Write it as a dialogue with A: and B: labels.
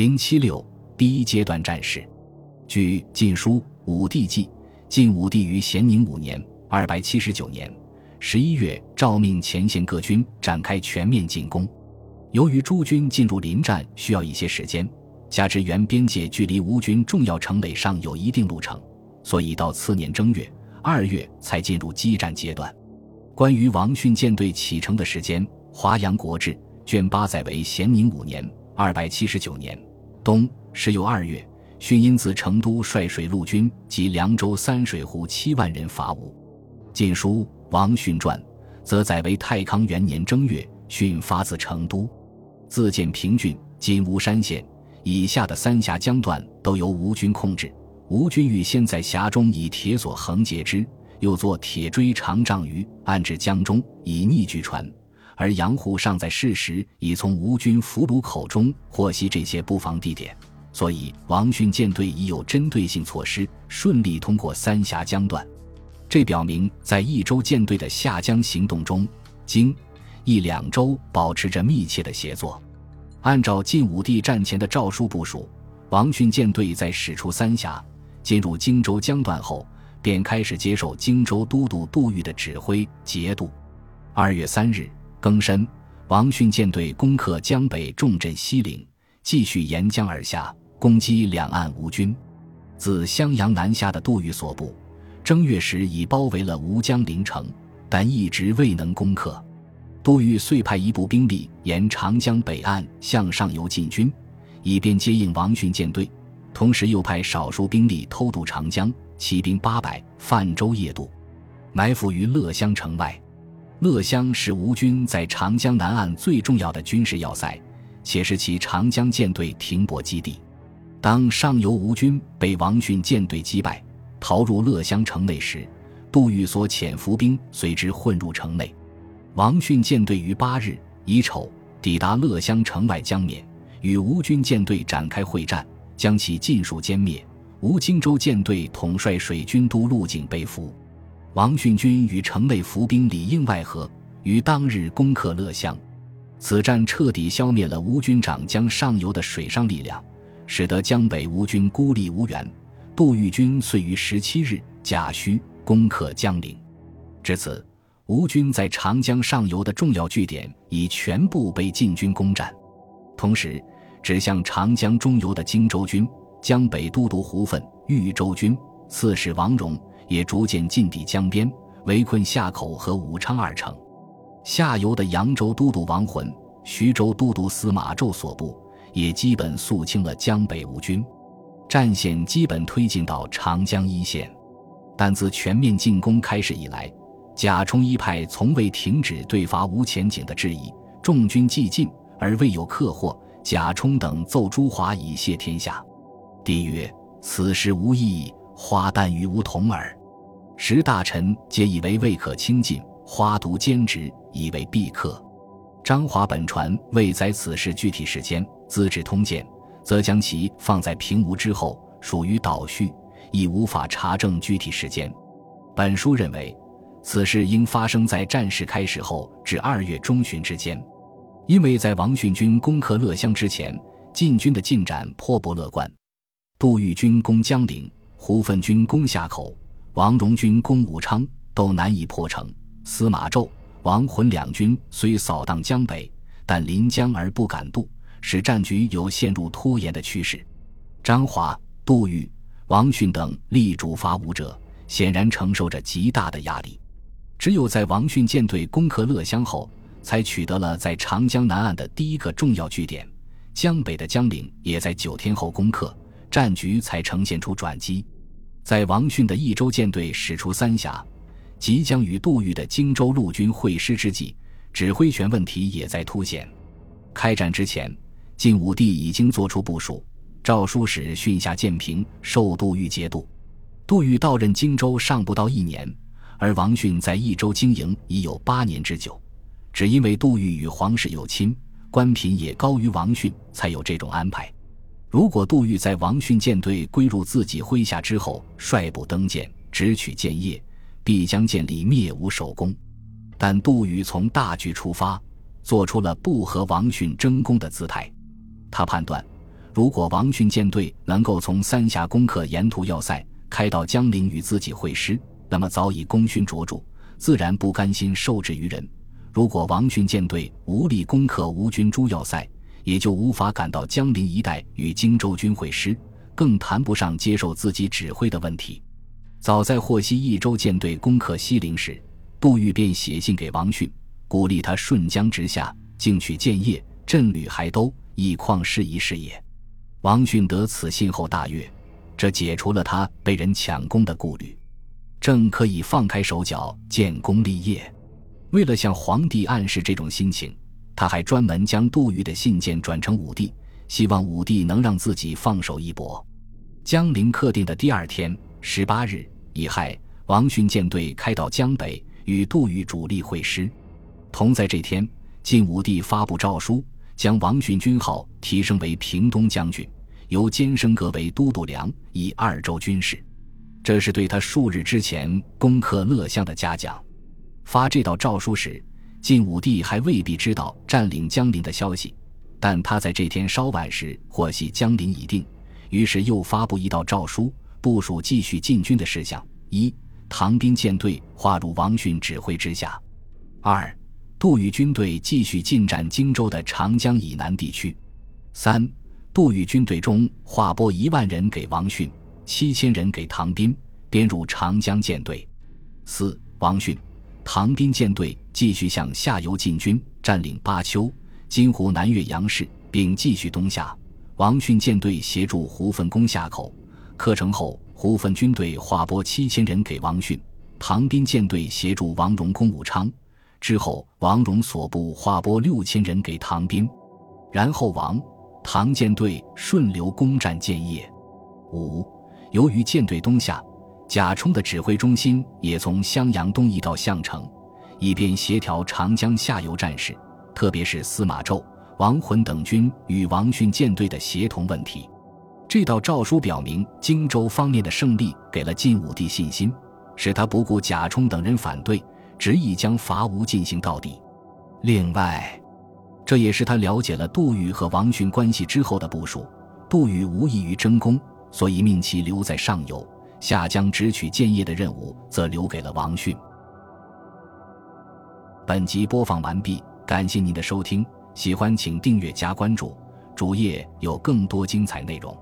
A: 零七六第一阶段战事，据《晋书·武帝纪》，晋武帝于咸宁五年（二百七十九年）十一月，诏命前线各军展开全面进攻。由于诸军进入临战需要一些时间，加之原边界距离吴军重要城垒上有一定路程，所以到次年正月、二月才进入激战阶段。关于王训舰队启程的时间，《华阳国志》卷八载为咸宁五年（二百七十九年）。冬时有二月，训因自成都率水陆军及凉州三水湖七万人伐吴。《晋书·王训传》则载为太康元年正月，训发自成都，自建平郡（今巫山县）以下的三峡江段都由吴军控制。吴军欲先在峡中以铁索横截之，又作铁锥长丈余，安置江中，以逆拒船。而杨虎尚在世时，已从吴军俘虏口中获悉这些布防地点，所以王训舰队已有针对性措施，顺利通过三峡江段。这表明，在益州舰队的下江行动中，京、益两州保持着密切的协作。按照晋武帝战前的诏书部署，王训舰队在驶出三峡、进入荆州江段后，便开始接受荆州都督杜预的指挥节度。二月三日。庚申，王训舰队攻克江北重镇西陵，继续沿江而下，攻击两岸吴军。自襄阳南下的杜预所部，正月时已包围了吴江陵城，但一直未能攻克。杜预遂派一部兵力沿长江北岸向上游进军，以便接应王训舰队，同时又派少数兵力偷渡长江，骑兵八百泛舟夜渡，埋伏于乐乡城外。乐乡是吴军在长江南岸最重要的军事要塞，且是其长江舰队停泊基地。当上游吴军被王训舰队击败，逃入乐乡城内时，杜预所遣伏兵随之混入城内。王训舰队于八日乙丑抵达乐乡城外江面，与吴军舰队展开会战，将其尽数歼灭。吴荆州舰队统帅水军都陆景被俘。王训军与城内伏兵里应外合，于当日攻克乐乡。此战彻底消灭了吴军长江上游的水上力量，使得江北吴军孤立无援。杜预军遂于十七日甲戌攻克江陵。至此，吴军在长江上游的重要据点已全部被晋军攻占。同时，指向长江中游的荆州军、江北都督胡奋、豫州军、刺史王荣。也逐渐进抵江边，围困夏口和武昌二城。下游的扬州都督王浑、徐州都督司马昭所部也基本肃清了江北吴军，战线基本推进到长江一线。但自全面进攻开始以来，贾充一派从未停止对伐吴前景的质疑。众军既进而未有克获，贾充等奏诸华以谢天下。帝曰：“此事无益，花旦与吾同耳。”十大臣皆以为未可轻进，花独坚执，以为必克。张华本传未载此事具体时间，《资治通鉴》则将其放在平吴之后，属于倒叙，亦无法查证具体时间。本书认为，此事应发生在战事开始后至二月中旬之间，因为在王训军攻克乐乡之前，晋军的进展颇不乐观。杜预军攻江陵，胡奋军攻夏口。王荣军攻武昌都难以破城，司马昭、王浑两军虽扫荡江北，但临江而不敢渡，使战局有陷入拖延的趋势。张华、杜预、王训等力主伐吴者，显然承受着极大的压力。只有在王训舰队攻克乐乡后，才取得了在长江南岸的第一个重要据点。江北的江陵也在九天后攻克，战局才呈现出转机。在王迅的益州舰队驶出三峡，即将与杜预的荆州陆军会师之际，指挥权问题也在凸显。开战之前，晋武帝已经做出部署，诏书使训下建平，受杜预节度。杜预到任荆州尚不到一年，而王迅在益州经营已有八年之久。只因为杜预与皇室有亲，官品也高于王迅，才有这种安排。如果杜预在王训舰队归入自己麾下之后率部登舰，直取建业，必将建立灭吴首功。但杜预从大局出发，做出了不和王训争功的姿态。他判断，如果王训舰队能够从三峡攻克沿途要塞，开到江陵与自己会师，那么早已功勋卓著，自然不甘心受制于人。如果王训舰队无力攻克吴军诸要塞，也就无法赶到江陵一带与荆州军会师，更谈不上接受自己指挥的问题。早在获悉益州舰队攻克西陵时，杜预便写信给王训，鼓励他顺江直下，进取建业，振履海都，以旷事一事也。王训得此信后大悦，这解除了他被人抢功的顾虑，正可以放开手脚建功立业。为了向皇帝暗示这种心情，他还专门将杜预的信件转成武帝，希望武帝能让自己放手一搏。江陵克定的第二天，十八日乙亥，王训舰队开到江北，与杜预主力会师。同在这天，晋武帝发布诏书。将王训军号提升为平东将军，由监升格为都督梁，以二州军事。这是对他数日之前攻克乐乡的嘉奖。发这道诏书时，晋武帝还未必知道占领江陵的消息，但他在这天稍晚时获悉江陵已定，于是又发布一道诏书，部署继续进军的事项：一、唐兵舰队划入王训指挥之下；二。杜预军队继续进占荆州的长江以南地区。三，杜预军队中划拨一万人给王训，七千人给唐斌，编入长江舰队。四，王训、唐兵舰队继续向下游进军，占领巴丘、金湖南岳阳市，并继续东下。王训舰队协助胡奋攻下口，克城后，胡奋军队划拨七千人给王训，唐兵舰队协助王荣攻武昌。之后，王荣所部划拨六千人给唐兵，然后王唐舰队顺流攻占建业。五，由于舰队东下，贾充的指挥中心也从襄阳东移到项城，以便协调长江下游战事，特别是司马昭、王浑等军与王训舰队的协同问题。这道诏书表明，荆州方面的胜利给了晋武帝信心，使他不顾贾充等人反对。执意将伐吴进行到底。另外，这也是他了解了杜预和王训关系之后的部署。杜预无异于争功，所以命其留在上游，下江直取建业的任务则留给了王迅。本集播放完毕，感谢您的收听，喜欢请订阅加关注，主页有更多精彩内容。